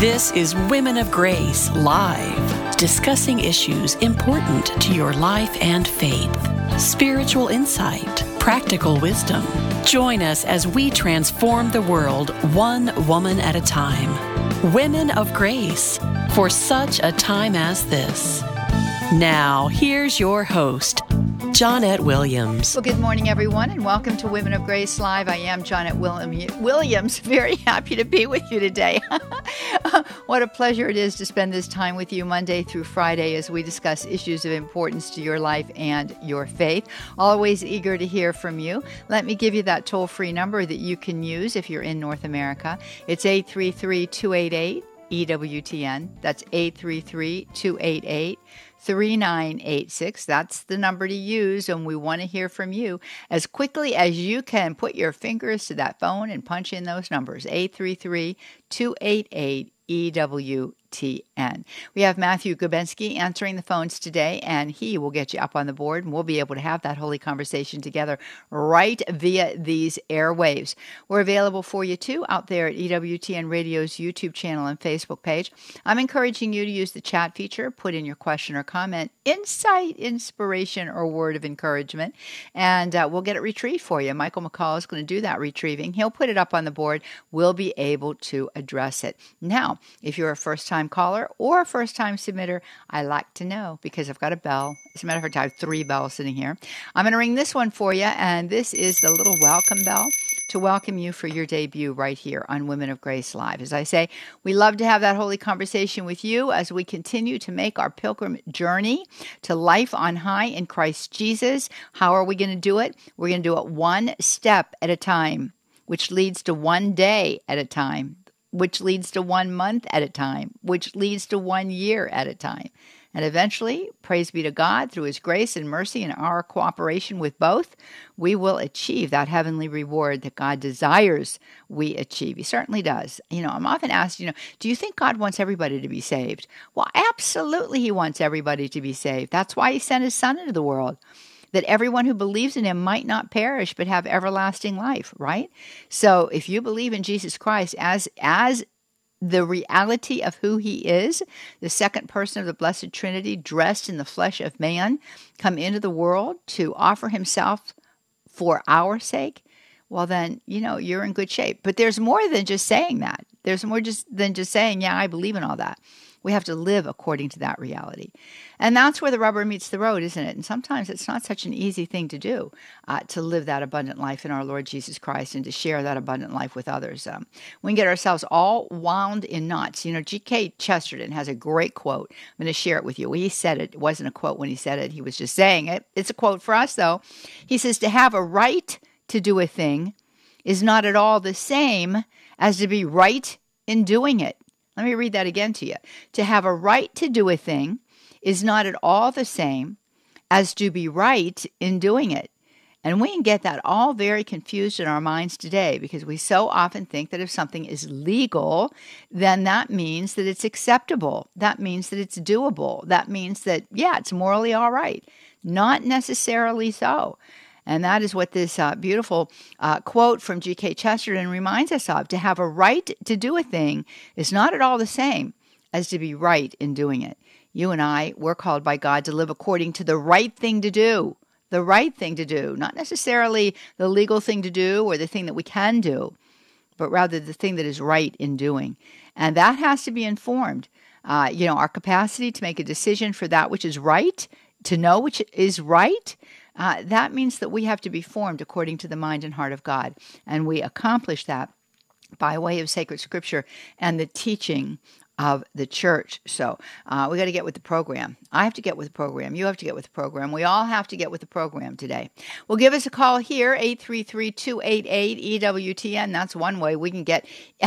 This is Women of Grace Live, discussing issues important to your life and faith, spiritual insight, practical wisdom. Join us as we transform the world one woman at a time. Women of Grace, for such a time as this. Now, here's your host, Johnnette Williams. Well, good morning, everyone, and welcome to Women of Grace Live. I am Johnnette Williams. Very happy to be with you today. what a pleasure it is to spend this time with you Monday through Friday as we discuss issues of importance to your life and your faith. Always eager to hear from you. Let me give you that toll free number that you can use if you're in North America. It's 833 288 EWTN. That's 833 288 3986. That's the number to use, and we want to hear from you as quickly as you can. Put your fingers to that phone and punch in those numbers 833 288 EWTN. We have Matthew Gubensky answering the phones today, and he will get you up on the board, and we'll be able to have that holy conversation together right via these airwaves. We're available for you too out there at EWTN Radio's YouTube channel and Facebook page. I'm encouraging you to use the chat feature, put in your question or comment, insight, inspiration, or word of encouragement, and uh, we'll get it retrieved for you. Michael McCall is going to do that retrieving. He'll put it up on the board. We'll be able to address it. Now, if you're a first time caller or a first time submitter, I like to know because I've got a bell. As a matter of fact, I have three bells sitting here. I'm going to ring this one for you, and this is the little welcome bell to welcome you for your debut right here on Women of Grace Live. As I say, we love to have that holy conversation with you as we continue to make our pilgrim journey to life on high in Christ Jesus. How are we going to do it? We're going to do it one step at a time, which leads to one day at a time which leads to one month at a time, which leads to one year at a time. And eventually, praise be to God, through His grace and mercy and our cooperation with both, we will achieve that heavenly reward that God desires we achieve. He certainly does. You know, I'm often asked, you know, do you think God wants everybody to be saved? Well, absolutely, He wants everybody to be saved. That's why He sent His Son into the world that everyone who believes in him might not perish but have everlasting life, right? So if you believe in Jesus Christ as as the reality of who he is, the second person of the Blessed Trinity, dressed in the flesh of man, come into the world to offer himself for our sake, well, then, you know, you're in good shape. But there's more than just saying that. There's more just than just saying, yeah, I believe in all that. We have to live according to that reality. And that's where the rubber meets the road, isn't it? And sometimes it's not such an easy thing to do uh, to live that abundant life in our Lord Jesus Christ and to share that abundant life with others. Um, we can get ourselves all wound in knots. You know, G.K. Chesterton has a great quote. I'm going to share it with you. He said it. It wasn't a quote when he said it, he was just saying it. It's a quote for us, though. He says, To have a right to do a thing is not at all the same as to be right in doing it. Let me read that again to you. To have a right to do a thing is not at all the same as to be right in doing it. And we can get that all very confused in our minds today because we so often think that if something is legal, then that means that it's acceptable. That means that it's doable. That means that, yeah, it's morally all right. Not necessarily so. And that is what this uh, beautiful uh, quote from G.K. Chesterton reminds us of. To have a right to do a thing is not at all the same as to be right in doing it. You and I, we're called by God to live according to the right thing to do, the right thing to do, not necessarily the legal thing to do or the thing that we can do, but rather the thing that is right in doing. And that has to be informed. Uh, you know, our capacity to make a decision for that which is right, to know which is right, uh, that means that we have to be formed according to the mind and heart of God. And we accomplish that by way of sacred scripture and the teaching of the church. So uh, we got to get with the program. I have to get with the program. You have to get with the program. We all have to get with the program today. Well, give us a call here, 833-288-EWTN. That's one way we can get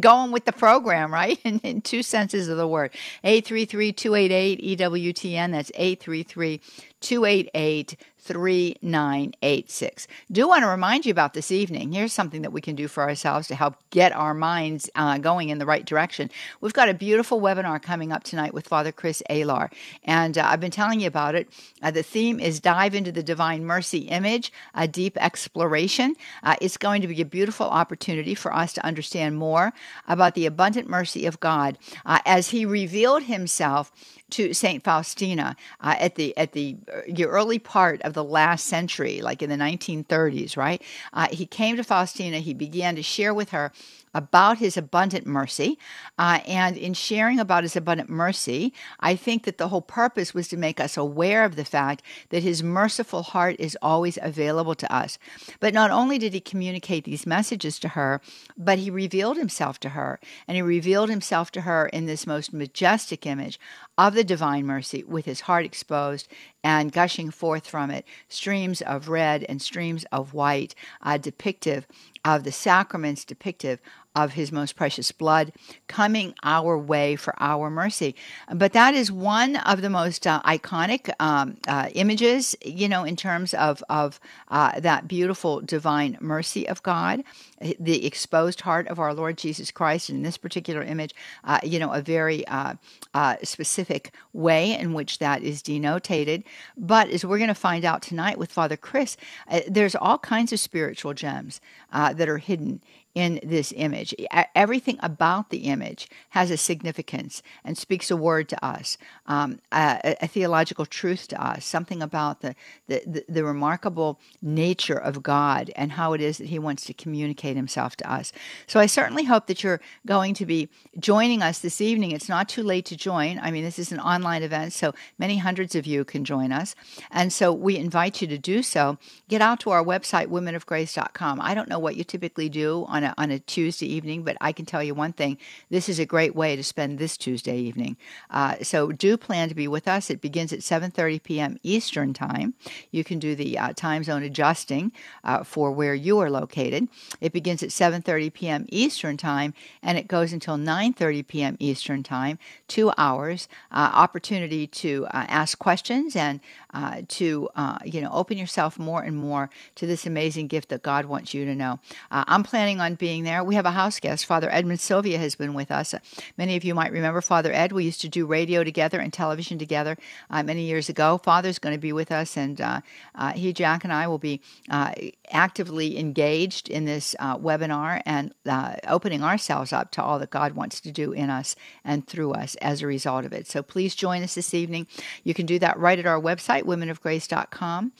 going with the program, right? In, in two senses of the word. 833-288-EWTN. That's 833 288 3986. Do want to remind you about this evening. Here's something that we can do for ourselves to help get our minds uh, going in the right direction. We've got a beautiful webinar coming up tonight with Father Chris Alar, and uh, I've been telling you about it. Uh, the theme is Dive into the Divine Mercy Image, a deep exploration. Uh, it's going to be a beautiful opportunity for us to understand more about the abundant mercy of God uh, as He revealed Himself to Saint Faustina uh, at the at the early part of the last century, like in the 1930s. Right, uh, he came to Faustina. He began to share with her about his abundant mercy. Uh, and in sharing about his abundant mercy, I think that the whole purpose was to make us aware of the fact that his merciful heart is always available to us. But not only did he communicate these messages to her, but he revealed himself to her. And he revealed himself to her in this most majestic image of the divine mercy with his heart exposed and gushing forth from it streams of red and streams of white, uh, depictive of the sacraments, depictive of his most precious blood coming our way for our mercy. But that is one of the most uh, iconic um, uh, images, you know, in terms of, of uh, that beautiful divine mercy of God, the exposed heart of our Lord Jesus Christ. In this particular image, uh, you know, a very uh, uh, specific way in which that is denotated. But as we're going to find out tonight with Father Chris, there's all kinds of spiritual gems that are hidden in this image. Everything about the image has a significance and speaks a word to us, um, a, a, theological truth to us, something about the, the, the, remarkable nature of God and how it is that He wants to communicate Himself to us. So I certainly hope that you're going to be joining us this evening. It's not too late to join. I mean, this is an online event, so many hundreds of you can join us. And so we invite you to do so. Get out to our website, womenofgrace.com. I don't know what you typically do on a a, on a Tuesday evening, but I can tell you one thing: this is a great way to spend this Tuesday evening. Uh, so do plan to be with us. It begins at 7:30 p.m. Eastern time. You can do the uh, time zone adjusting uh, for where you are located. It begins at 7:30 p.m. Eastern time, and it goes until 9:30 p.m. Eastern time. Two hours uh, opportunity to uh, ask questions and uh, to you know open yourself more and more to this amazing gift that God wants you to know. I'm planning on being there. We have a house guest. Father Edmund Sylvia has been with us. Many of you might remember Father Ed. We used to do radio together and television together uh, many years ago. Father's going to be with us, and uh, uh, he, Jack, and I will be uh, actively engaged in this uh, webinar and uh, opening ourselves up to all that God wants to do in us and through us as a result of it. So please join us this evening. You can do that right at our website, womenofgrace.com.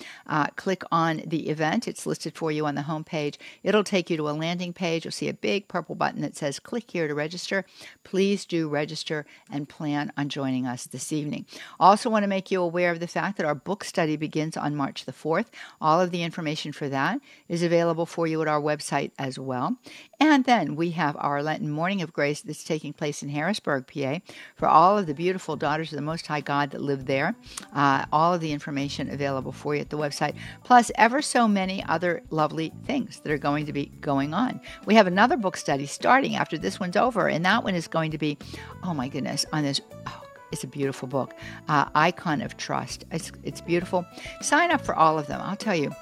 click on the event, it's listed for you on the homepage. It'll take you to a landing page page, you'll see a big purple button that says click here to register. Please do register and plan on joining us this evening. Also, want to make you aware of the fact that our book study begins on March the 4th. All of the information for that is available for you at our website as well. And then we have our Lenten Morning of Grace that's taking place in Harrisburg, PA, for all of the beautiful daughters of the Most High God that live there. Uh, all of the information available for you at the website, plus ever so many other lovely things that are going to be going on. We have another book study starting after this one's over, and that one is going to be, oh my goodness, on this. Oh, it's a beautiful book, uh, Icon of Trust. It's, it's beautiful. Sign up for all of them. I'll tell you.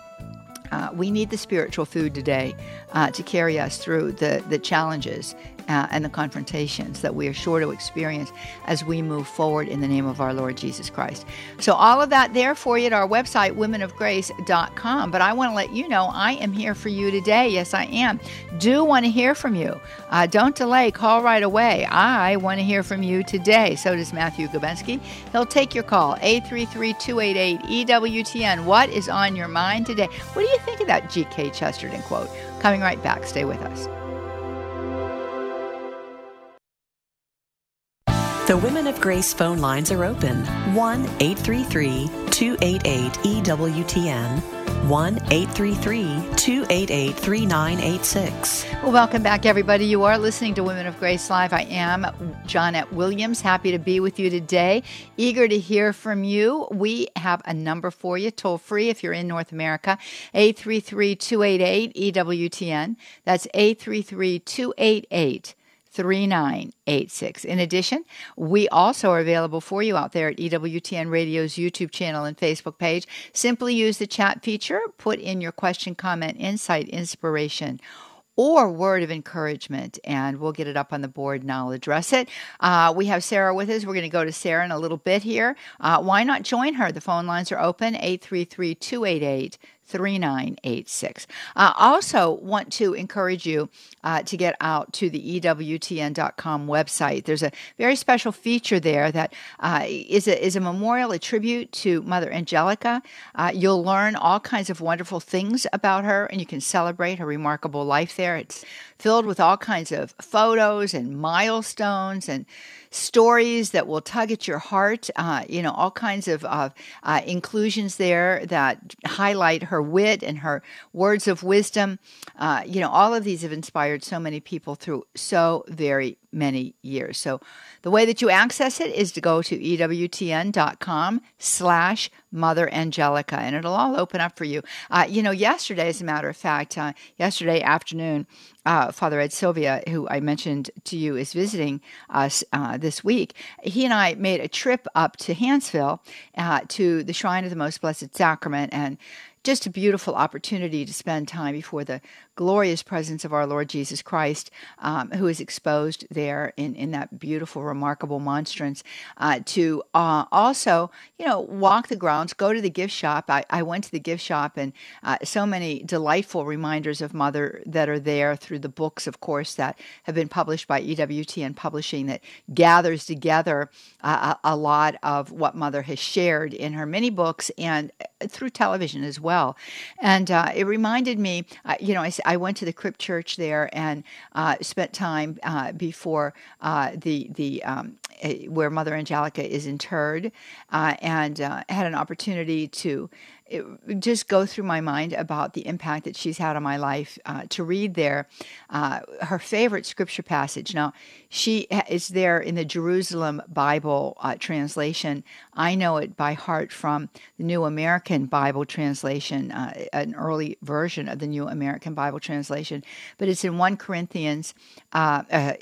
Uh, we need the spiritual food today uh, to carry us through the, the challenges uh, and the confrontations that we are sure to experience as we move forward in the name of our Lord Jesus Christ. So, all of that there for you at our website, womenofgrace.com. But I want to let you know I am here for you today. Yes, I am. Do want to hear from you. Uh, don't delay. Call right away. I want to hear from you today. So does Matthew Gabensky. He'll take your call, 833 288 EWTN. What is on your mind today? What do you think of that G.K. Chesterton quote? Coming right back. Stay with us. The Women of Grace phone lines are open 1 833 288 EWTN. 1 833 288 3986. Well, welcome back, everybody. You are listening to Women of Grace Live. I am Johnnette Williams. Happy to be with you today. Eager to hear from you. We have a number for you, toll free if you're in North America 833 288 EWTN. That's 833 288 3986. In addition, we also are available for you out there at EWTN Radio's YouTube channel and Facebook page. Simply use the chat feature, put in your question, comment, insight, inspiration, or word of encouragement, and we'll get it up on the board and I'll address it. Uh, we have Sarah with us. We're going to go to Sarah in a little bit here. Uh, why not join her? The phone lines are open 833 288 3986. I also want to encourage you uh, to get out to the EWTN.com website. There's a very special feature there that uh, is a, is a memorial, a tribute to Mother Angelica. Uh, you'll learn all kinds of wonderful things about her, and you can celebrate her remarkable life there. It's filled with all kinds of photos and milestones and stories that will tug at your heart. Uh, you know, all kinds of uh, uh, inclusions there that highlight her wit and her words of wisdom. Uh, you know, all of these have inspired so many people through so very many years. So the way that you access it is to go to ewtn.com slash Mother Angelica, and it'll all open up for you. Uh, you know, yesterday, as a matter of fact, uh, yesterday afternoon, uh, Father Ed Sylvia, who I mentioned to you is visiting us uh, this week, he and I made a trip up to Hanceville uh, to the Shrine of the Most Blessed Sacrament and just a beautiful opportunity to spend time before the glorious presence of our Lord Jesus Christ, um, who is exposed there in, in that beautiful, remarkable monstrance, uh, to uh, also, you know, walk the grounds, go to the gift shop. I, I went to the gift shop, and uh, so many delightful reminders of Mother that are there through the books, of course, that have been published by EWTN Publishing that gathers together uh, a, a lot of what Mother has shared in her many books and uh, through television as well. And uh, it reminded me, you know, I, I, went to the Crypt Church there and uh, spent time uh, before uh, the the um, where Mother Angelica is interred, uh, and had an opportunity to it, just go through my mind about the impact that she's had on my life. Uh, to read there, uh, her favorite scripture passage. Now, she is there in the Jerusalem Bible uh, translation. I know it by heart from the New American Bible translation, uh, an early version of the New American Bible translation. But it's in one Corinthians, uh, uh,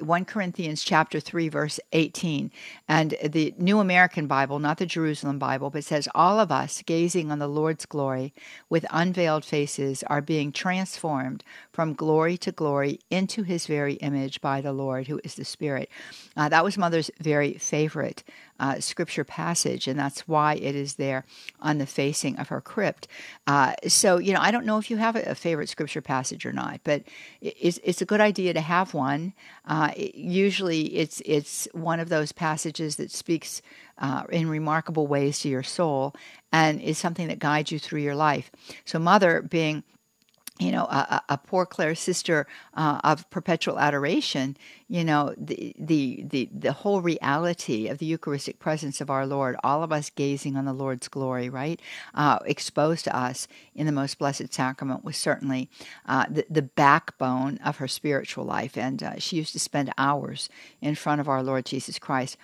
one Corinthians chapter three, verse eighteen, and the New American Bible, not the Jerusalem Bible, but says all of us gazing on the Lord's glory with unveiled faces are being transformed from glory to glory into his very image by the Lord, who is the Spirit. Uh, that was Mother's very favorite uh, scripture passage, and that's why it is there on the facing of her crypt. Uh, so, you know, I don't know if you have a, favorite scripture passage or not, but it's, it's a good idea to have one. Uh, it, usually, it's it's one of those passages that speaks uh, in remarkable ways to your soul and is something that guides you through your life. So, mother being you know, a, a poor Clare sister uh, of perpetual adoration, you know, the, the, the, the whole reality of the Eucharistic presence of our Lord, all of us gazing on the Lord's glory, right? Uh, exposed to us in the most blessed sacrament was certainly uh, the, the backbone of her spiritual life. And uh, she used to spend hours in front of our Lord Jesus Christ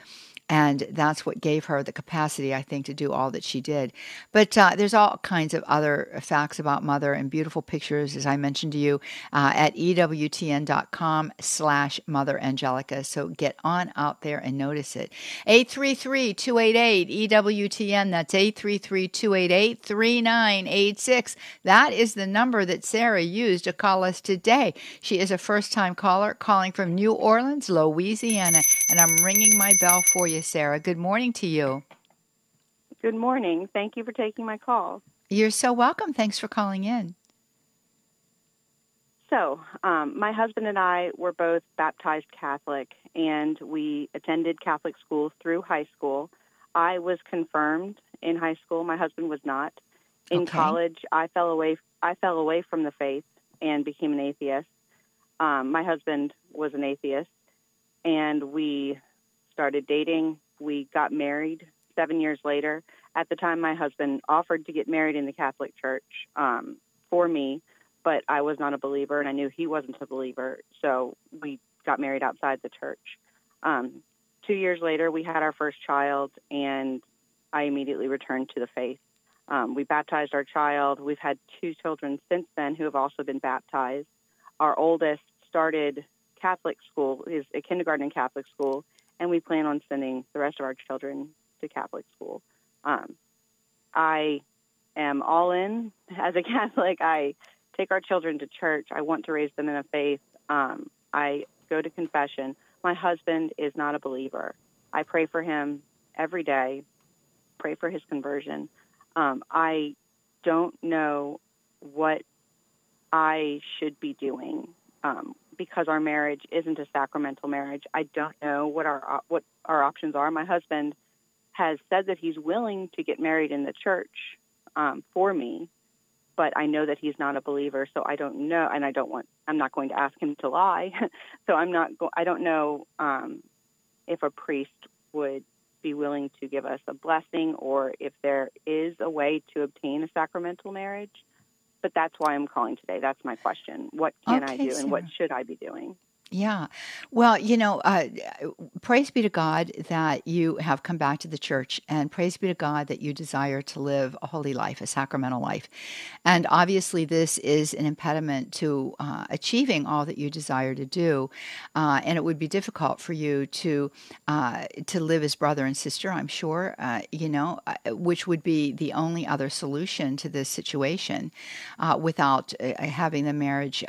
and that's what gave her the capacity, I think, to do all that she did. But uh, there's all kinds of other facts about Mother and beautiful pictures, as I mentioned to you, uh, at ewtn.com slash Mother Angelica. So get on out there and notice it. 833-288-EWTN. That's 833-288-3986. That is the number that Sarah used to call us today. She is a first-time caller calling from New Orleans, Louisiana, and I'm ringing my bell for you Sarah. Good morning to you. Good morning. Thank you for taking my call. You're so welcome. Thanks for calling in. So, um, my husband and I were both baptized Catholic, and we attended Catholic school through high school. I was confirmed in high school. My husband was not. In okay. college, I fell away. I fell away from the faith and became an atheist. Um, my husband was an atheist, and we started dating. We got married seven years later. At the time, my husband offered to get married in the Catholic Church um, for me, but I was not a believer, and I knew he wasn't a believer. So we got married outside the church. Um, two years later, we had our first child, and I immediately returned to the faith. Um, we baptized our child. We've had two children since then who have also been baptized. Our oldest started Catholic school, is a kindergarten Catholic school, and we plan on sending the rest of our children to Catholic school. Um, I am all in as a Catholic. I take our children to church. I want to raise them in a faith. Um, I go to confession. My husband is not a believer. I pray for him every day, pray for his conversion. Um, I don't know what I should be doing um, because our marriage isn't a sacramental marriage. I don't know what our what our options are. My husband has said that he's willing to get married in the church um, for me, but I know that he's not a believer, so I don't know, and I don't want. I'm not going to ask him to lie, so I'm not. Go, I don't know um, if a priest would be willing to give us a blessing or if there is a way to obtain a sacramental marriage. But that's why I'm calling today. That's my question. What can okay, I do Sarah. and what should I be doing? Yeah. Well, you know, uh, praise be to God that you have come back to the church, and praise be to God that you desire to live a holy life, a sacramental life. And obviously, this is an impediment to uh, achieving all that you desire to do. Uh, and it would be difficult for you to uh, to live as brother and sister, I'm sure, uh, you know, uh, which would be the only other solution to this situation without having the marriage,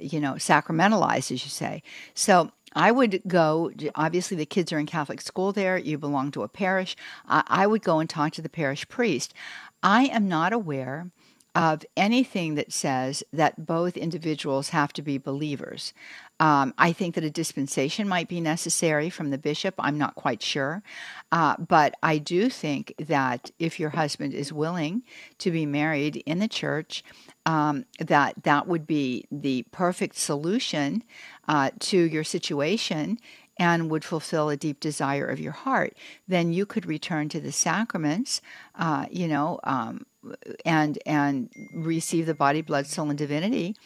you know, sacramentalized as you say. So I would go, obviously, the kids are in Catholic school there. You belong to a parish. I would go and talk to the parish priest. I am not aware of anything that says that both individuals have to be believers. Um, I think that a dispensation might be necessary from the bishop. I'm not quite sure. Uh, but I do think that if your husband is willing to be married in the church, um, that that would be the perfect solution uh, to your situation and would fulfill a deep desire of your heart, then you could return to the sacraments, uh, you know, um, and and receive the body, blood, soul, and divinity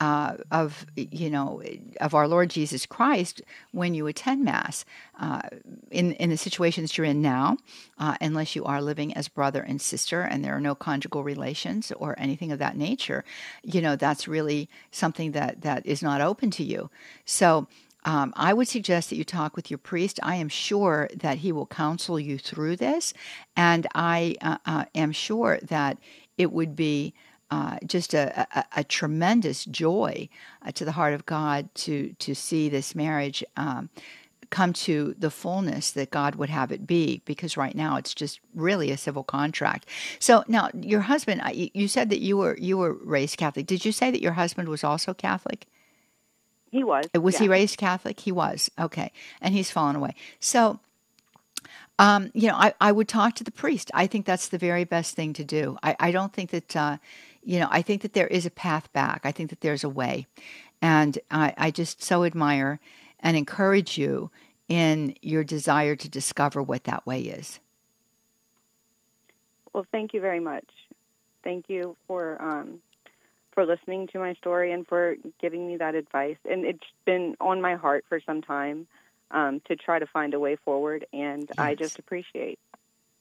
uh, of you know of our Lord Jesus Christ when you attend Mass. Uh, in in the situations you're in now, uh, unless you are living as brother and sister, and there are no conjugal relations or anything of that nature, you know that's really something that that is not open to you. So. Um, I would suggest that you talk with your priest. I am sure that he will counsel you through this, and I uh, uh, am sure that it would be uh, just a, a, a, tremendous joy uh, to the heart of God to to see this marriage um, come to the fullness that God would have it be. Because right now it's just really a civil contract. So now your husband, you said that you were you were raised Catholic. Did you say that your husband was also Catholic? He was. Uh, was yeah. he raised Catholic? He was. Okay, and he's fallen away. So. Um, you know, I, I would talk to the priest. I think that's the very best thing to do. I, I don't think that uh, you know, I think that there is a path back. I think that there's a way. And I, I just so admire and encourage you in your desire to discover what that way is. Well, thank you very much. Thank you for um, for listening to my story and for giving me that advice. And it's been on my heart for some time um, to try to find a way forward. And yes. I just appreciate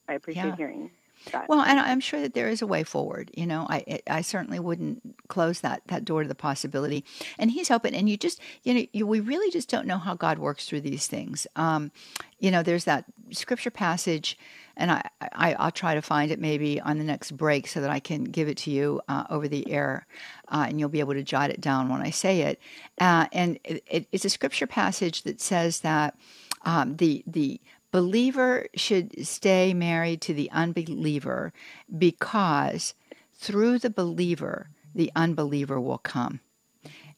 I appreciate yeah. hearing that. Well, and I'm sure that there is a way forward. You know, I I certainly wouldn't close that that door to the possibility. And He's open, and you just you know you, we really just don't know how God works through these things. Um, you know, there's that scripture passage, and I, I will try to find it maybe on the next break so that I can give it to you uh, over the air, uh, and you'll be able to jot it down when I say it. Uh, and it, it, it's a scripture passage that says that um, the the believer should stay married to the unbeliever because through the believer, the unbeliever will come.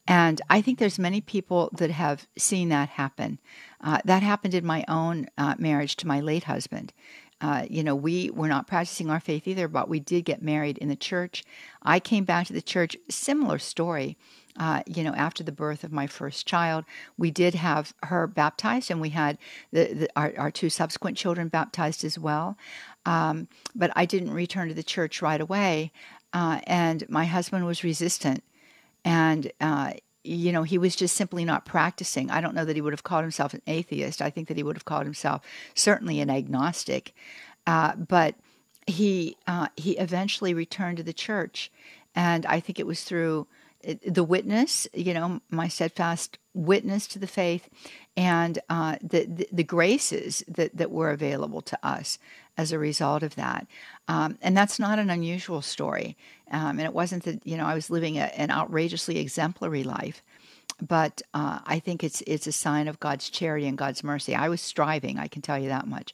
And I think there's many people that have seen that happen. Uh, that happened in my own uh, marriage to my late husband. Uh, you know, we were not practicing our faith either, but we did get married in the church. I came back to the church, similar story uh, you know, after the birth of my first child, we did have her baptized, and we had the, the our, our, two subsequent children baptized as well. Um, but I didn't return to the church right away, uh, and my husband was resistant, and uh, you know, he was just simply not practicing. I don't know that he would have called himself an atheist. I think that he would have called himself certainly an agnostic, uh, but he uh, he eventually returned to the church, and I think it was through the witness, you know, my steadfast witness to the faith, and uh, the, the, the graces that that were available to us as a result of that. Um, and that's not an unusual story. Um, and it wasn't that you know I was living a, an outrageously exemplary life, but uh, I think it's it's a sign of God's charity and God's mercy. I was striving, I can tell you that much.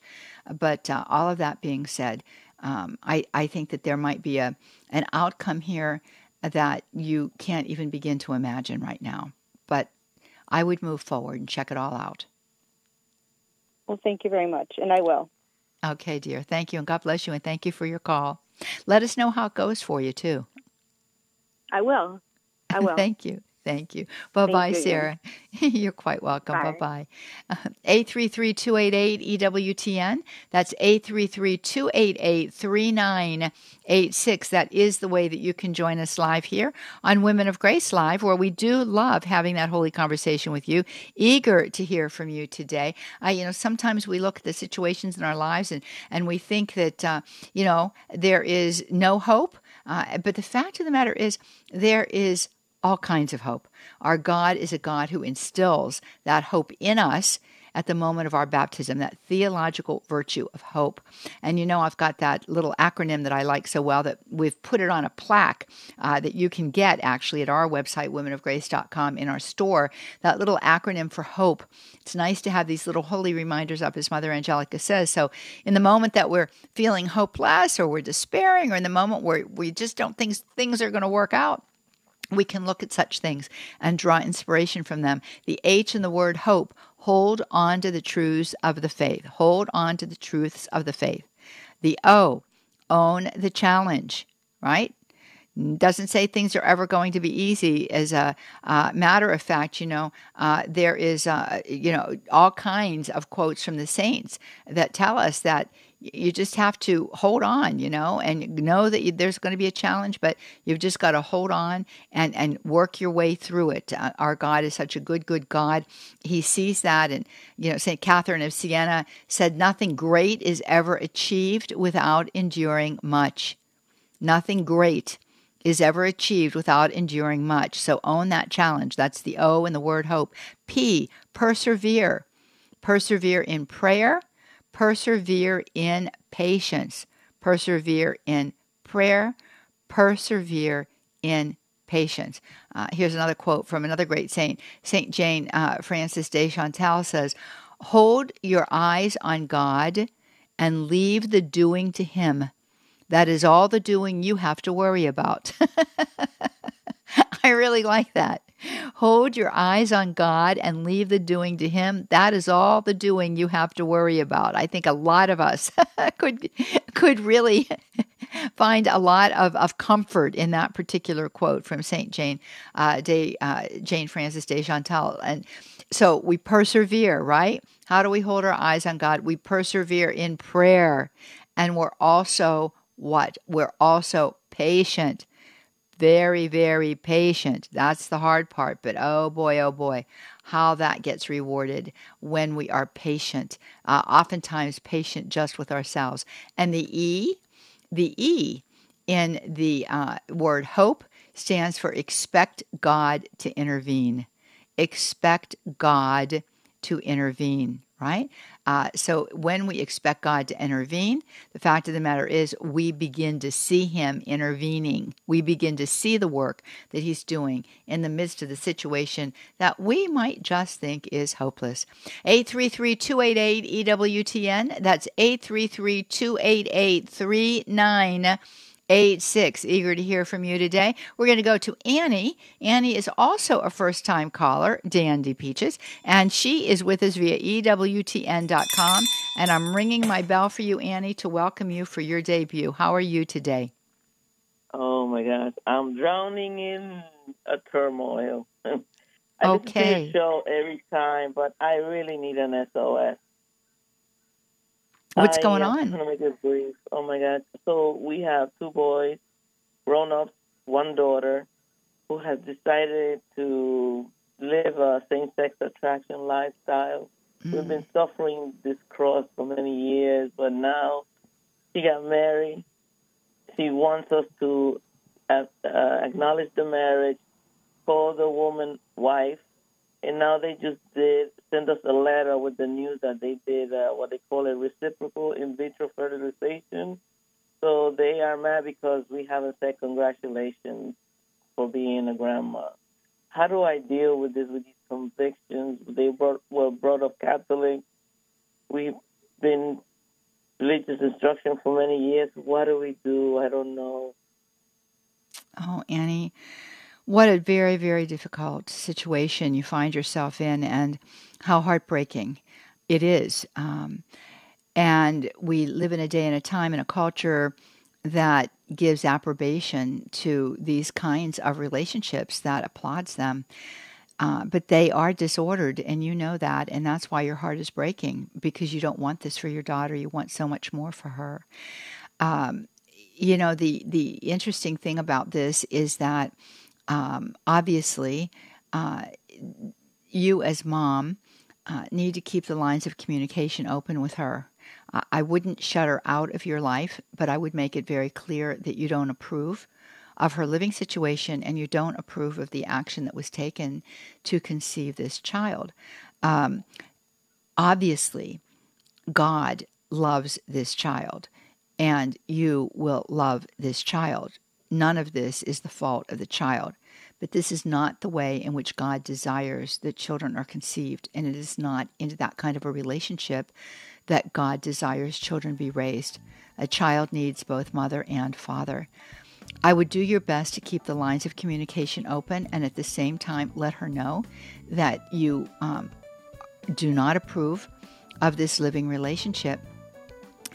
But uh, all of that being said, um, I I think that there might be a an outcome here that you can't even begin to imagine right now. But I would move forward and check it all out. Well, thank you very much, and I will. Okay, dear. Thank you, and God bless you, and thank you for your call. Let us know how it goes for you too. I will. I will. thank you. Thank you. Bye bye, Sarah. You're quite welcome. Bye bye. 833 288 EWTN. That's 833 288 3986. That is the way that you can join us live here on Women of Grace Live, where we do love having that holy conversation with you. Eager to hear from you today. I, you know, sometimes we look at the situations in our lives and, and we think that, uh, you know, there is no hope. Uh, but the fact of the matter is, there is all kinds of hope. Our God is a God who instills that hope in us at the moment of our baptism, that theological virtue of hope. And you know, I've got that little acronym that I like so well that we've put it on a plaque uh, that you can get actually at our website, womenofgrace.com, in our store. That little acronym for hope. It's nice to have these little holy reminders up, as Mother Angelica says. So, in the moment that we're feeling hopeless or we're despairing, or in the moment where we just don't think things are going to work out, we can look at such things and draw inspiration from them. The H in the word hope, hold on to the truths of the faith. Hold on to the truths of the faith. The O, own the challenge, right? Doesn't say things are ever going to be easy. As a uh, matter of fact, you know, uh, there is, uh, you know, all kinds of quotes from the saints that tell us that you just have to hold on, you know, and know that you, there's going to be a challenge, but you've just got to hold on and, and work your way through it. Uh, our God is such a good, good God. He sees that. And, you know, St. Catherine of Siena said, Nothing great is ever achieved without enduring much. Nothing great is ever achieved without enduring much. So own that challenge. That's the O in the word hope. P, persevere. Persevere in prayer persevere in patience, persevere in prayer, persevere in patience. Uh, here's another quote from another great saint, Saint Jane uh, Frances de Chantal says, "Hold your eyes on God and leave the doing to Him. That is all the doing you have to worry about." I really like that. Hold your eyes on God and leave the doing to Him. That is all the doing you have to worry about. I think a lot of us could could really find a lot of, of comfort in that particular quote from Saint Jane uh, de uh, Jane Frances de Chantal. And so we persevere, right? How do we hold our eyes on God? We persevere in prayer, and we're also what? We're also patient very, very patient. That's the hard part. But oh boy, oh boy, how that gets rewarded when we are patient. Uh, oftentimes, patient just with ourselves. And the E, the E in the uh, word hope stands for expect God to intervene. Expect God to intervene right? Uh, so when we expect God to intervene, the fact of the matter is we begin to see Him intervening. We begin to see the work that He's doing in the midst of the situation that we might just think is hopeless. 833 288 EWTN. That's 833 288 86. Eager to hear from you today. We're going to go to Annie. Annie is also a first time caller, Dandy Peaches, and she is with us via EWTN.com. And I'm ringing my bell for you, Annie, to welcome you for your debut. How are you today? Oh my gosh, I'm drowning in a turmoil. I okay. listen to the show every time, but I really need an SOS. What's I going on? I'm gonna make it brief. Oh my God. So we have two boys, grown ups, one daughter, who has decided to live a same sex attraction lifestyle. Mm. We've been suffering this cross for many years, but now she got married. She wants us to uh, uh, acknowledge the marriage called the woman wife, and now they just did send us a letter with the news that they did uh, what they call a reciprocal in vitro fertilization. So they are mad because we haven't said congratulations for being a grandma. How do I deal with this with these convictions? They were brought up Catholic. We've been religious instruction for many years. What do we do? I don't know. Oh, Annie, what a very, very difficult situation you find yourself in, and how heartbreaking it is. Um, and we live in a day and a time in a culture that gives approbation to these kinds of relationships, that applauds them. Uh, but they are disordered, and you know that, and that's why your heart is breaking because you don't want this for your daughter. You want so much more for her. Um, you know the the interesting thing about this is that um, obviously uh, you as mom uh, need to keep the lines of communication open with her. I wouldn't shut her out of your life, but I would make it very clear that you don't approve of her living situation and you don't approve of the action that was taken to conceive this child. Um, obviously, God loves this child and you will love this child. None of this is the fault of the child. But this is not the way in which God desires that children are conceived, and it is not into that kind of a relationship that God desires children be raised. A child needs both mother and father. I would do your best to keep the lines of communication open and at the same time let her know that you um, do not approve of this living relationship.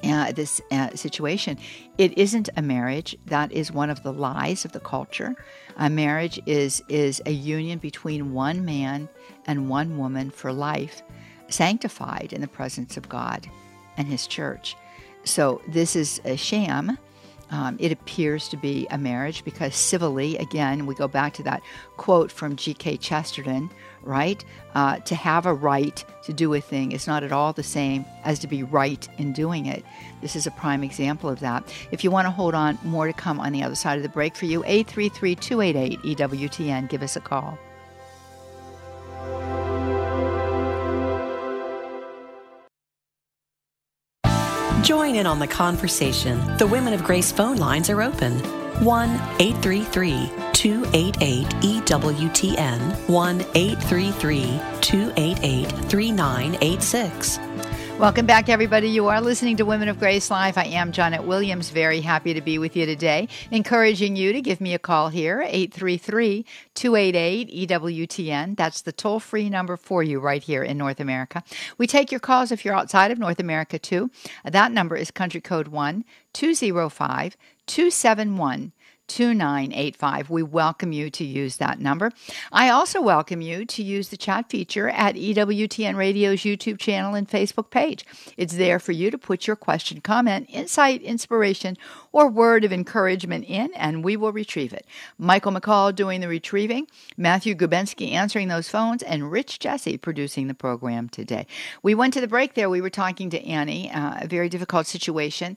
Uh, this uh, situation. It isn't a marriage. That is one of the lies of the culture. A marriage is is a union between one man and one woman for life, sanctified in the presence of God and His church. So this is a sham. Um, it appears to be a marriage because civilly, again, we go back to that quote from G.K. Chesterton, right? Uh, to have a right to do a thing is not at all the same as to be right in doing it. This is a prime example of that. If you want to hold on, more to come on the other side of the break for you. 833 288 EWTN. Give us a call. Join in on the conversation. The Women of Grace phone lines are open. 1 833 288 EWTN, 1 833 288 3986. Welcome back, everybody. You are listening to Women of Grace Live. I am Johnnette Williams. Very happy to be with you today. Encouraging you to give me a call here, 833 288 EWTN. That's the toll free number for you right here in North America. We take your calls if you're outside of North America, too. That number is country code 1 205 271 2985. We welcome you to use that number. I also welcome you to use the chat feature at EWTN Radio's YouTube channel and Facebook page. It's there for you to put your question, comment, insight, inspiration, or word of encouragement in, and we will retrieve it. Michael McCall doing the retrieving, Matthew Gubensky answering those phones, and Rich Jesse producing the program today. We went to the break there. We were talking to Annie, uh, a very difficult situation.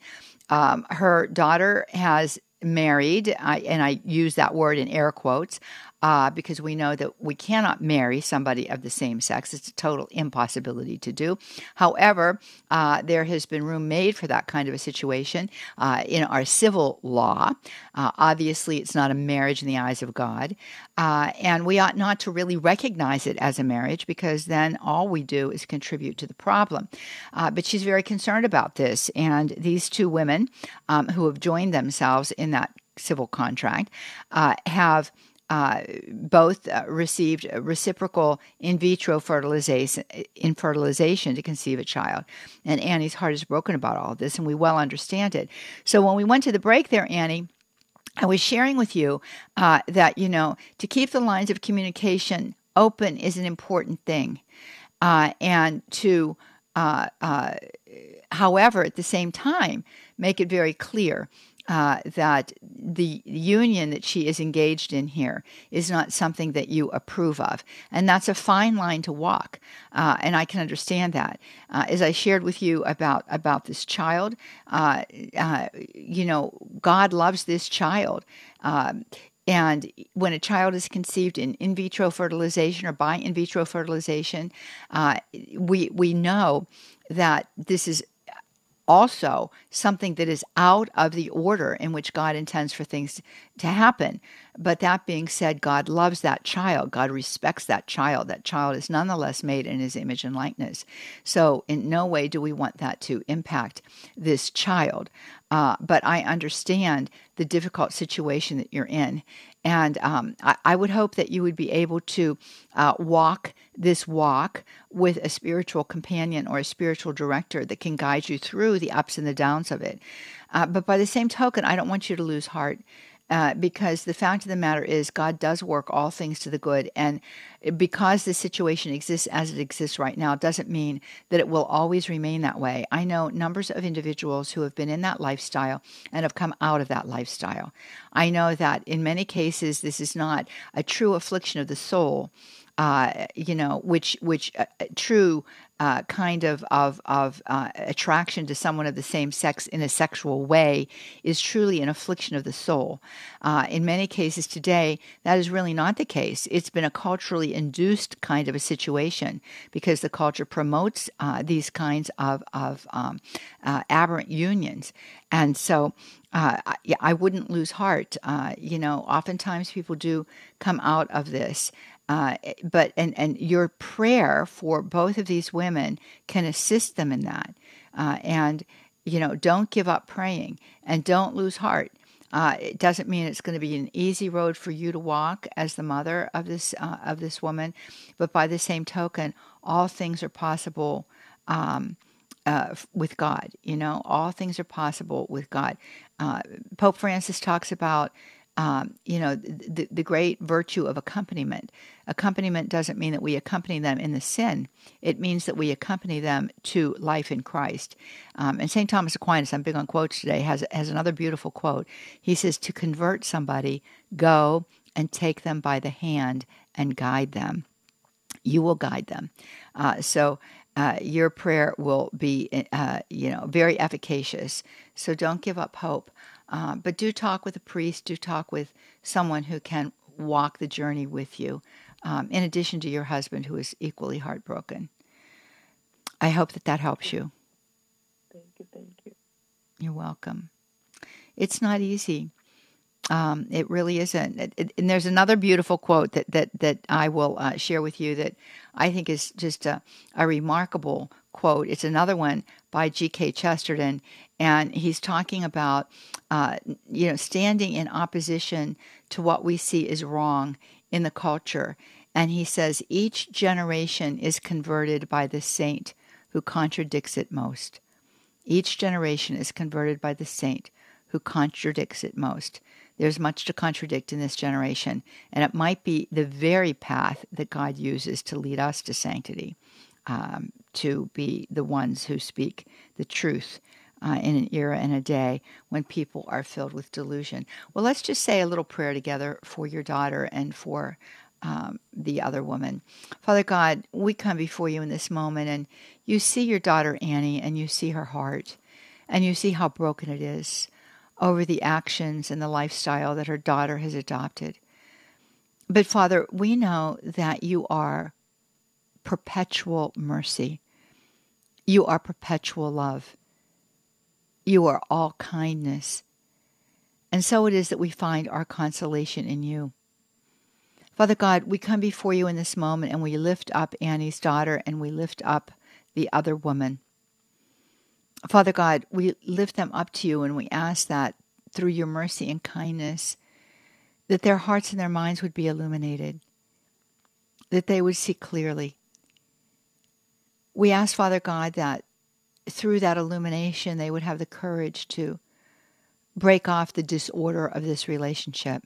Um, her daughter has married, I, and I use that word in air quotes, uh, because we know that we cannot marry somebody of the same sex. It's a total impossibility to do. However, uh, there has been room made for that kind of a situation uh, in our civil law. Uh, obviously, it's not a marriage in the eyes of God, uh, and we ought not to really recognize it as a marriage because then all we do is contribute to the problem. Uh, but she's very concerned about this, and these two women um, who have joined themselves in that civil contract have uh, both uh, received reciprocal in vitro fertilization, in to conceive a child. And Annie's heart is broken about all this, and we well understand it. So when we went to the break there, Annie, I was sharing with you uh, that, you know, to keep the lines of communication open is an important thing. Uh, and to, uh, uh, however, at the same time, make it very clear uh, that the union that she is engaged in here is not something that you approve of. And that's a fine line to walk. Uh, and I can understand that. Uh, as I shared with you about, about this child, uh, uh, you know, God loves this child. Um, and when a child is conceived in in vitro fertilization or by in vitro fertilization, uh, we we know that this is also something that is out of the order in which God intends for things to happen. But that being said, God loves that child. God respects that child. That child is nonetheless made in his image and likeness. So, in no way do we want that to impact this child. Uh, but I understand the difficult situation that you're in. And um, I, I, would hope that you would be able to uh, walk this walk with a spiritual companion or a spiritual director that can guide you through the ups and the downs of it. Uh, but by the same token, I don't want you to lose heart. Uh, because the fact of the matter is, God does work all things to the good. And because the situation exists as it exists right now, doesn't mean that it will always remain that way. I know numbers of individuals who have been in that lifestyle and have come out of that lifestyle. I know that in many cases, this is not a true affliction of the soul. Uh, you know, which which uh, true uh, kind of of of uh, attraction to someone of the same sex in a sexual way is truly an affliction of the soul. Uh, in many cases today, that is really not the case. It's been a culturally induced kind of a situation because the culture promotes uh, these kinds of of um, uh, aberrant unions, and so. Uh, I, I wouldn't lose heart. you know, oftentimes people do come out of this uh, but and and your prayer for both of these women can assist them in that. Uh, and you know, don't give up praying and don't lose heart. Uh, it doesn't mean it's going to be an easy road for you to walk as the mother of this uh, of this woman, but by the same token, all things are possible. Um, uh, with God, you know, all things are possible with God. Uh, Pope Francis talks about um, you know, the, the great virtue of accompaniment. Accompaniment doesn't mean that we accompany them in the sin, it means that we accompany them to life in Christ. Um, and St. Thomas Aquinas, I'm big on quotes today, has, has another beautiful quote. He says, To convert somebody, go and take them by the hand and guide them. You will guide them. Uh, so, uh, your prayer will be, uh, you know, very efficacious. So don't give up hope. Uh, but do talk with a priest, do talk with someone who can walk the journey with you, um, in addition to your husband who is equally heartbroken. I hope that that helps you. Thank you, thank you. You're welcome. It's not easy. Um, it really isn't. It, it, and there's another beautiful quote that that that I will uh, share with you that I think is just a, a remarkable quote. It's another one by G.K. Chesterton, and he's talking about uh, you know standing in opposition to what we see is wrong in the culture. And he says each generation is converted by the saint who contradicts it most. Each generation is converted by the saint who contradicts it most. There's much to contradict in this generation, and it might be the very path that God uses to lead us to sanctity um, to be the ones who speak the truth uh, in an era and a day when people are filled with delusion. Well, let's just say a little prayer together for your daughter and for um, the other woman. Father God, we come before you in this moment, and you see your daughter Annie, and you see her heart, and you see how broken it is over the actions and the lifestyle that her daughter has adopted. But Father, we know that you are perpetual mercy. You are perpetual love. You are all kindness. And so it is that we find our consolation in you. Father God, we come before you in this moment and we lift up Annie's daughter and we lift up the other woman. Father God, we lift them up to you and we ask that through your mercy and kindness, that their hearts and their minds would be illuminated, that they would see clearly, we ask, Father God, that through that illumination, they would have the courage to break off the disorder of this relationship.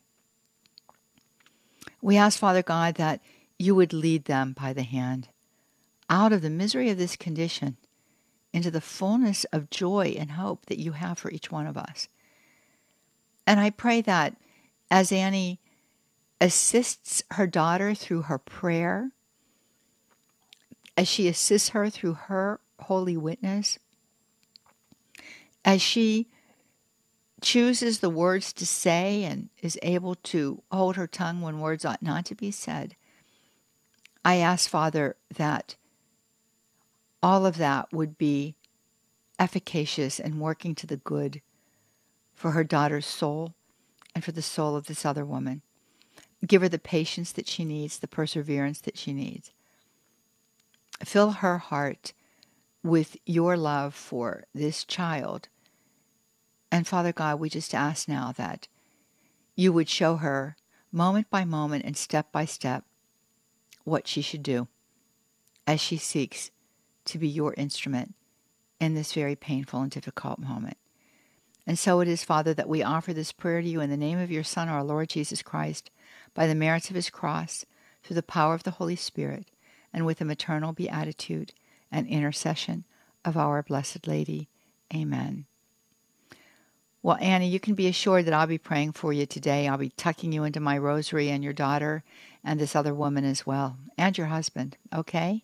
We ask, Father God, that you would lead them by the hand out of the misery of this condition into the fullness of joy and hope that you have for each one of us. And I pray that as Annie assists her daughter through her prayer, as she assists her through her holy witness, as she chooses the words to say and is able to hold her tongue when words ought not to be said. I ask, Father, that all of that would be efficacious and working to the good for her daughter's soul and for the soul of this other woman. Give her the patience that she needs, the perseverance that she needs. Fill her heart with your love for this child. And Father God, we just ask now that you would show her moment by moment and step by step what she should do as she seeks to be your instrument in this very painful and difficult moment. And so it is, Father, that we offer this prayer to you in the name of your Son, our Lord Jesus Christ, by the merits of his cross, through the power of the Holy Spirit, and with a maternal beatitude and intercession of our Blessed Lady. Amen. Well, Annie, you can be assured that I'll be praying for you today. I'll be tucking you into my rosary and your daughter and this other woman as well, and your husband, okay?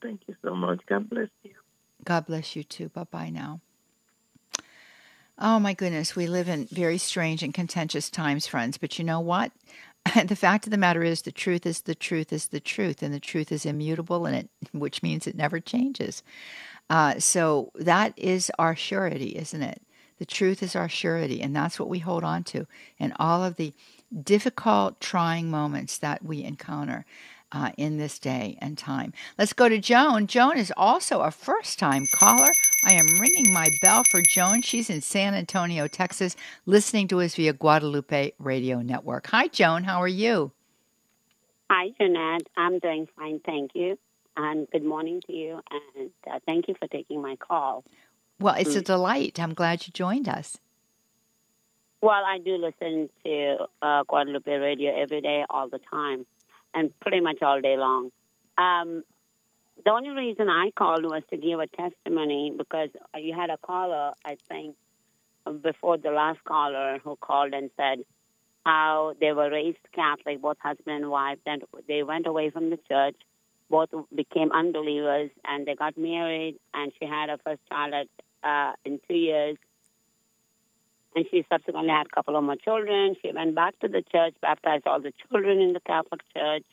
Thank you so much. God bless you. God bless you too. Bye bye now. Oh my goodness, we live in very strange and contentious times, friends. But you know what? the fact of the matter is, the truth is the truth is the truth, and the truth is immutable, and it, which means it never changes. Uh, so that is our surety, isn't it? The truth is our surety, and that's what we hold on to in all of the difficult, trying moments that we encounter uh, in this day and time. Let's go to Joan. Joan is also a first time caller. I am ringing my bell for Joan. She's in San Antonio, Texas, listening to us via Guadalupe Radio Network. Hi, Joan. How are you? Hi, Jeanette. I'm doing fine. Thank you. And good morning to you. And uh, thank you for taking my call. Well, it's mm. a delight. I'm glad you joined us. Well, I do listen to uh, Guadalupe Radio every day, all the time and pretty much all day long. Um, the only reason I called was to give a testimony because you had a caller, I think, before the last caller who called and said how they were raised Catholic, both husband and wife, then they went away from the church, both became unbelievers, and they got married, and she had her first child at, uh, in two years. And she subsequently had a couple of more children. She went back to the church, baptized all the children in the Catholic Church,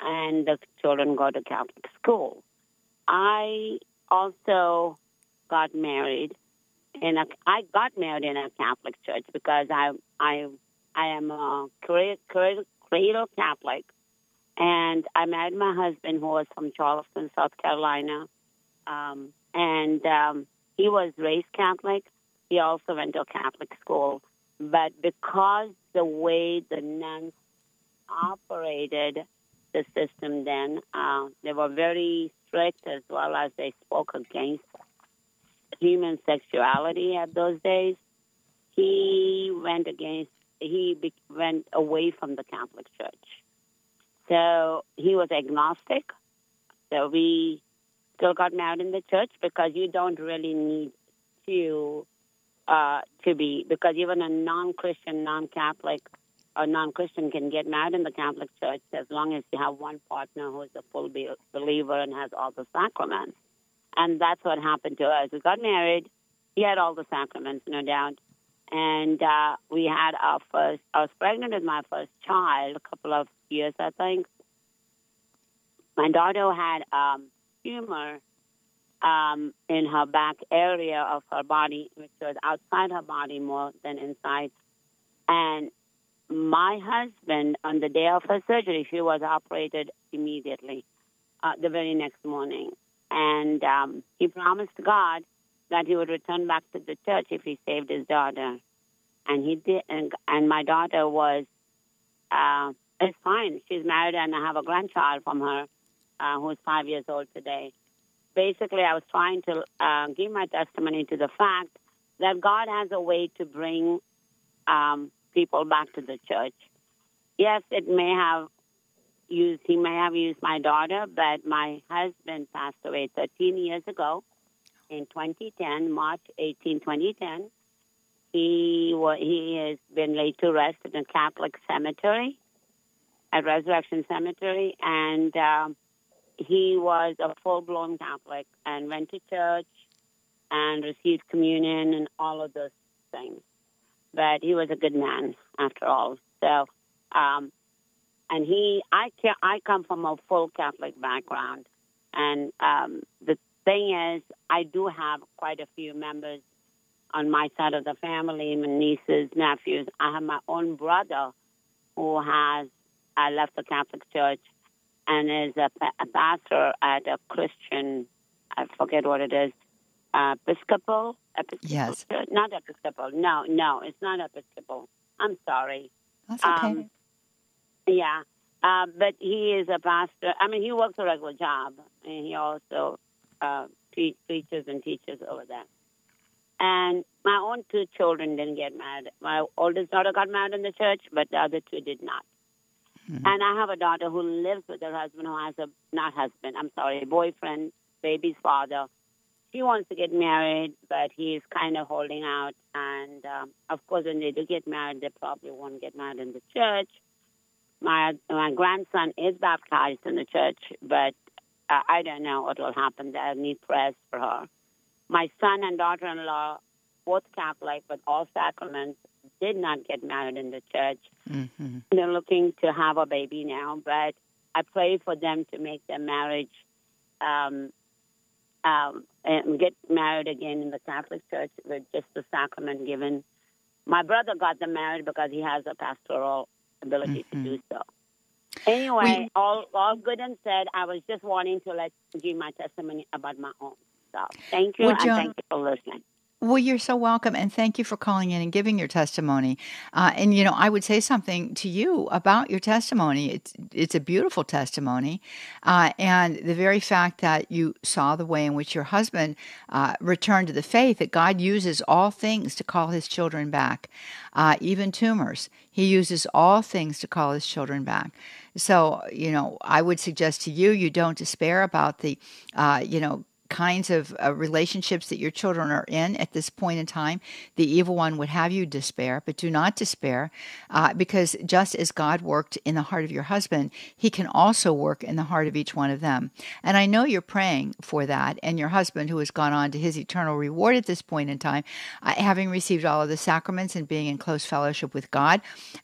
and the children go to Catholic school. I also got married in a. I got married in a Catholic church because I I I am a cradle Catholic, and I married my husband who was from Charleston, South Carolina, um, and um, he was raised Catholic he also went to a Catholic school. But because the way the nuns operated the system then, uh, they were very strict as well as they spoke against human sexuality at those days. He went against, he be, went away from the Catholic Church. So he was agnostic. So we still got married in the church because you don't really need to uh, to be because even a non-Christian, non-Catholic, or non-Christian can get married in the Catholic Church as long as you have one partner who is a full be- believer and has all the sacraments. And that's what happened to us. We got married. He had all the sacraments, no doubt. And uh, we had our first. I was pregnant with my first child, a couple of years, I think. My daughter had um, tumor um, in her back area of her body, which was outside her body more than inside. And my husband, on the day of her surgery, she was operated immediately, uh, the very next morning. And um, he promised God that he would return back to the church if he saved his daughter. And he did. And, and my daughter was, uh, it's fine. She's married and I have a grandchild from her uh, who's five years old today basically, I was trying to uh, give my testimony to the fact that God has a way to bring um, people back to the church. Yes, it may have used, he may have used my daughter, but my husband passed away 13 years ago in 2010, March 18, 2010. He, he has been laid to rest in a Catholic cemetery, at Resurrection Cemetery, and um, he was a full blown Catholic and went to church and received communion and all of those things. But he was a good man after all. So, um, and he, I, can, I come from a full Catholic background, and um, the thing is, I do have quite a few members on my side of the family, my nieces, nephews. I have my own brother who has I left the Catholic Church and is a, a pastor at a Christian, I forget what it is, uh, Episcopal? Episcopal Yes. Church? Not Episcopal. No, no, it's not Episcopal. I'm sorry. That's okay. Um, Yeah. Uh, but he is a pastor. I mean, he works a regular job, and he also uh, pre- preaches and teaches over there. And my own two children didn't get married. My oldest daughter got married in the church, but the other two did not. Mhm. And I have a daughter who lives with her husband, who has a not husband. I'm sorry, boyfriend, baby's father. She wants to get married, but he's kind of holding out. And um, of course, when they do get married, they probably won't get married in the church. My my grandson is baptized in the church, but uh, I don't know what will happen there. I need prayers for her. My son and daughter-in-law, both Catholic, but all sacraments, did not get married in the church. Mhm. They're looking to have a baby now, but I pray for them to make their marriage um, um, and get married again in the Catholic Church with just the sacrament given. My brother got them married because he has a pastoral ability Mhm. to do so. Anyway, We- all all good and said. I was just wanting to let give my testimony about my own stuff. Thank you, and Joan- thank you for listening. Well, you're so welcome, and thank you for calling in and giving your testimony. Uh, and you know, I would say something to you about your testimony. It's it's a beautiful testimony, uh, and the very fact that you saw the way in which your husband uh, returned to the faith, that God uses all things to call His children back, uh, even tumors. He uses all things to call His children back. So, you know, I would suggest to you, you don't despair about the, uh, you know kinds of uh, relationships that your children are in at this point in time, the evil one would have you despair, but do not despair, uh, because just as God worked in the heart of your husband, he can also work in the heart of each one of them. And I know you're praying for that, and your husband, who has gone on to his eternal reward at this point in time, uh, having received all of the sacraments and being in close fellowship with God,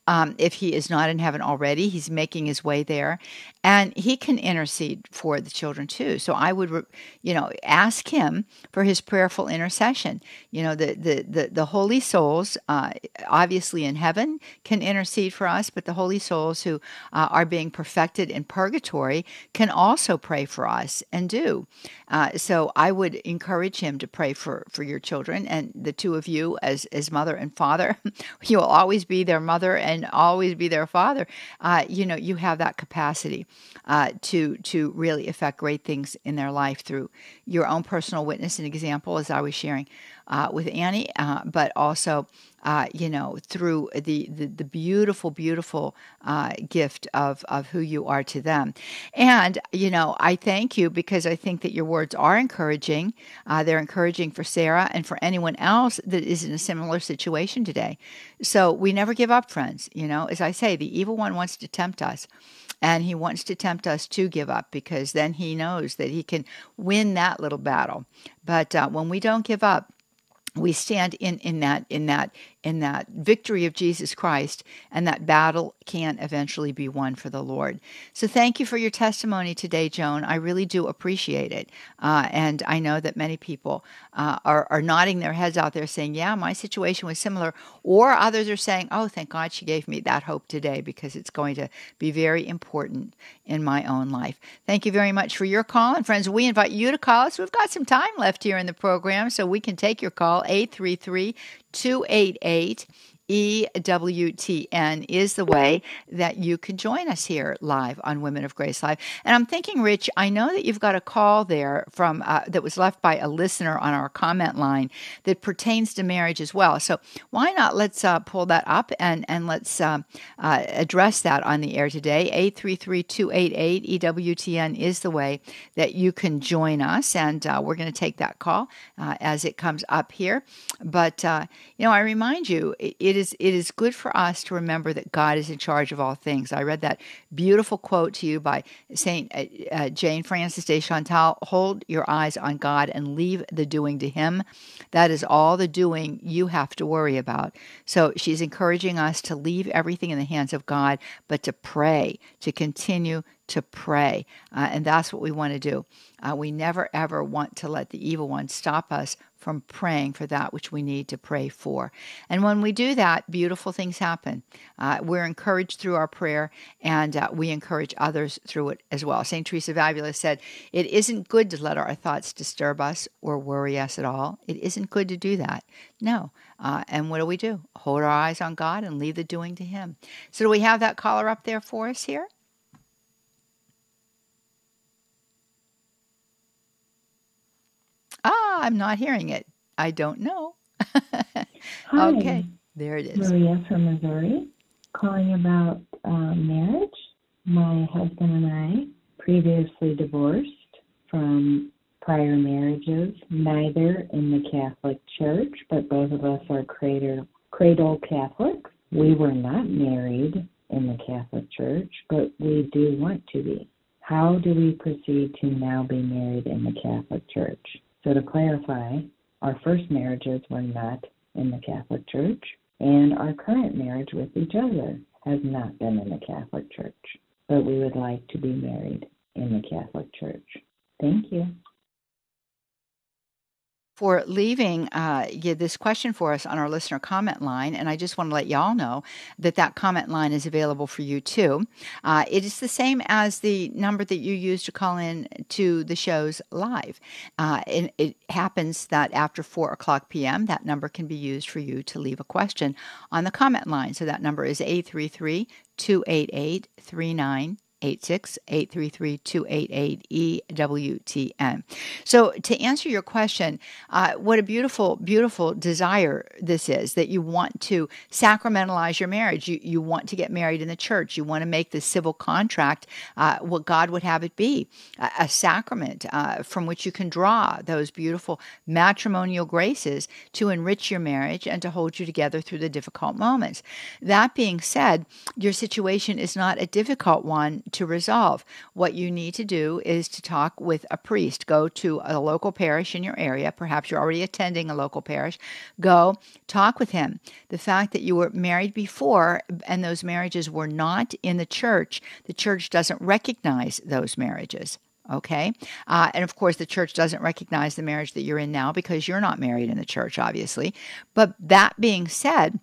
um, if he is not in heaven already, he's making his way there, and he can intercede for the children too. So I would, you know, ask him for his prayerful intercession. You know, the the the, the holy souls, uh, obviously in heaven, can intercede for us, but the holy souls who uh, are being perfected in purgatory can also pray for us and do. Uh, so I would encourage him to pray for for your children and the two of you as as mother and father. you will always be their mother and always be their father. Uh, you know, you have that capacity uh, to to really affect great things in their life through your own personal witness and example, as I was sharing uh, with Annie, uh, but also. Uh, you know, through the, the, the beautiful, beautiful uh, gift of, of who you are to them. And, you know, I thank you because I think that your words are encouraging. Uh, they're encouraging for Sarah and for anyone else that is in a similar situation today. So we never give up, friends. You know, as I say, the evil one wants to tempt us. And he wants to tempt us to give up because then he knows that he can win that little battle. But uh, when we don't give up, we stand in, in that in that in that victory of Jesus Christ, and that battle can eventually be won for the Lord. So, thank you for your testimony today, Joan. I really do appreciate it, uh, and I know that many people uh, are are nodding their heads out there, saying, "Yeah, my situation was similar," or others are saying, "Oh, thank God she gave me that hope today because it's going to be very important in my own life." Thank you very much for your call, and friends, we invite you to call us. We've got some time left here in the program, so we can take your call 833 288 EWTN is the way that you can join us here live on Women of Grace Live. And I'm thinking, Rich, I know that you've got a call there from uh, that was left by a listener on our comment line that pertains to marriage as well. So why not let's uh, pull that up and and let's uh, uh address that on the air today. 833-288 EWTN is the way that you can join us, and uh, we're going to take that call uh, as it comes up here. But you know, I remind you, it it is it is good for us to remember that God is in charge of all things. I read that beautiful quote to you by Saint uh, uh, Jane Frances de Chantal: "Hold your eyes on God and leave the doing to Him. That is all the doing you have to worry about." So she's encouraging us to leave everything in the hands of God, but to pray, to continue to pray. Uh, and that's what we want to do. Uh, we never, ever want to let the evil one stop us from praying for that which we need to pray for. And when we do that, beautiful things happen. Uh, we're encouraged through our prayer, and uh, we encourage others through it as well. St. Teresa of Avila said, It isn't good to let our thoughts disturb us or worry us at all. It isn't good to do that. No. Uh, and what do we do? Hold our eyes on God and leave the doing to Him. So, do we have that caller up there for us here? Ah, I'm not hearing it. I don't know. Hi, okay, there it is. Maria from Missouri, calling about uh, marriage. My husband and I, previously divorced from prior marriages, neither in the Catholic Church, but both of us are cradle, cradle Catholics. We were not married in the Catholic Church, but we do want to be. How do we proceed to now be married in the Catholic Church? So, to clarify, our first marriages were not in the Catholic Church, and our current marriage with each other has not been in the Catholic Church. But we would like to be married in the Catholic Church. Thank you for leaving uh, this question for us on our listener comment line. And I just want to let y'all know that that comment line is available for you too. Uh, it is the same as the number that you use to call in to the shows live. Uh, and it happens that after 4 o'clock p.m., that number can be used for you to leave a question on the comment line. So that number is 833 288 886 833 288 EWTN. So, to answer your question, uh, what a beautiful, beautiful desire this is that you want to sacramentalize your marriage. You, you want to get married in the church. You want to make the civil contract uh, what God would have it be a, a sacrament uh, from which you can draw those beautiful matrimonial graces to enrich your marriage and to hold you together through the difficult moments. That being said, your situation is not a difficult one to resolve. What you need to do is to talk with a priest. Go to a local parish in your area. Perhaps you're already attending a local parish. Go talk with him. The fact that you were married before and those marriages were not in the church, the church doesn't recognize those marriages okay uh, and of course the church doesn't recognize the marriage that you're in now because you're not married in the church obviously but that being said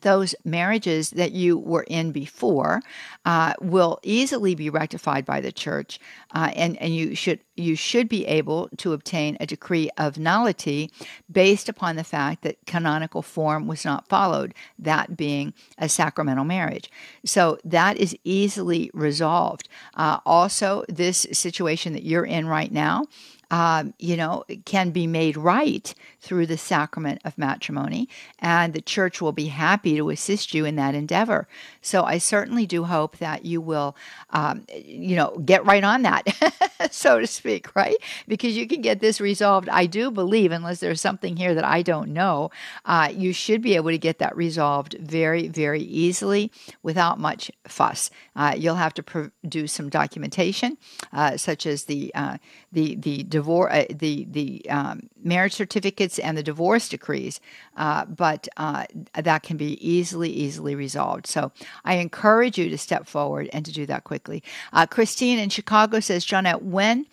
those marriages that you were in before uh, will easily be rectified by the church, uh, and and you should you should be able to obtain a decree of nullity based upon the fact that canonical form was not followed, that being a sacramental marriage. So that is easily resolved. Uh, also, this situation that you're in right now um, you know, can be made right through the sacrament of matrimony, and the church will be happy to assist you in that endeavor. So I certainly do hope that you will, um, you know, get right on that, so to speak, right? Because you can get this resolved. I do believe, unless there's something here that I don't know, uh, you should be able to get that resolved very, very easily without much fuss. Uh, you'll have to produce some documentation, uh, such as the uh, the the divorce, uh, the the um, marriage certificates and the divorce decrees, uh, but uh, that can be easily easily resolved. So I encourage you to step forward and to do that quickly. Uh, Christine in Chicago says, Johnnette, when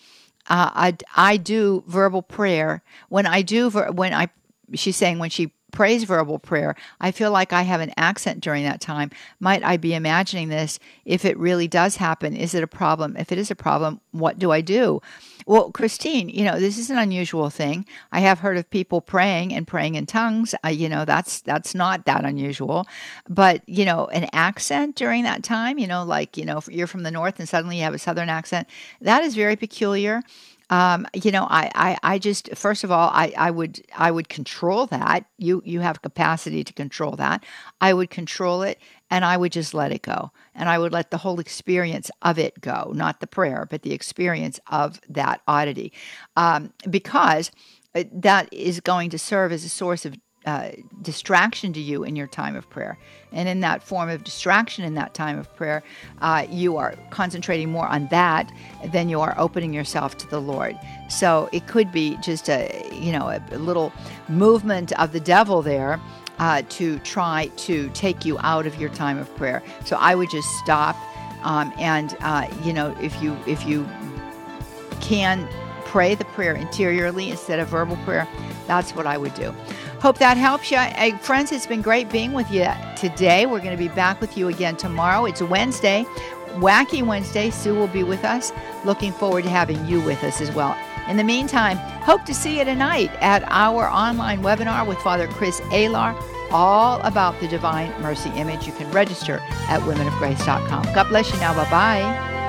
uh, I I do verbal prayer, when I do when I she's saying when she praise verbal prayer, I feel like I have an accent during that time. Might I be imagining this? If it really does happen, is it a problem? If it is a problem, what do I do? Well, Christine, you know, this is an unusual thing. I have heard of people praying and praying in tongues. Uh, you know, that's that's not that unusual. But, you know, an accent during that time, you know, like, you know, you're from the north and suddenly you have a southern accent, that is very peculiar. Um, you know, I, I, I just first of all, I, I would I would control that. You you have capacity to control that. I would control it and I would just let it go. And I would let the whole experience of it go, not the prayer, but the experience of that oddity. Um, because uh, that is going to serve as a source of uh, distraction to you in your time of prayer. And in that form of distraction in that time of prayer, uh, you are concentrating more on that than you are opening yourself to the Lord. So it could be just a, you know, a, little movement of the devil there. Uh, to try to take you out of your time of prayer, so I would just stop, um, and uh, you know, if you if you can pray the prayer interiorly instead of verbal prayer, that's what I would do. Hope that helps you. Hey, friends, it's been great being with you today. We're going to be back with you again tomorrow. It's Wednesday, Wacky Wednesday. Sue will be with us. Looking forward to having you with us as well. In the meantime, hope to see you tonight at our online webinar with Father Chris Alar, all about the Divine Mercy Image. You can register at womenofgrace.com. God bless you now. Bye bye.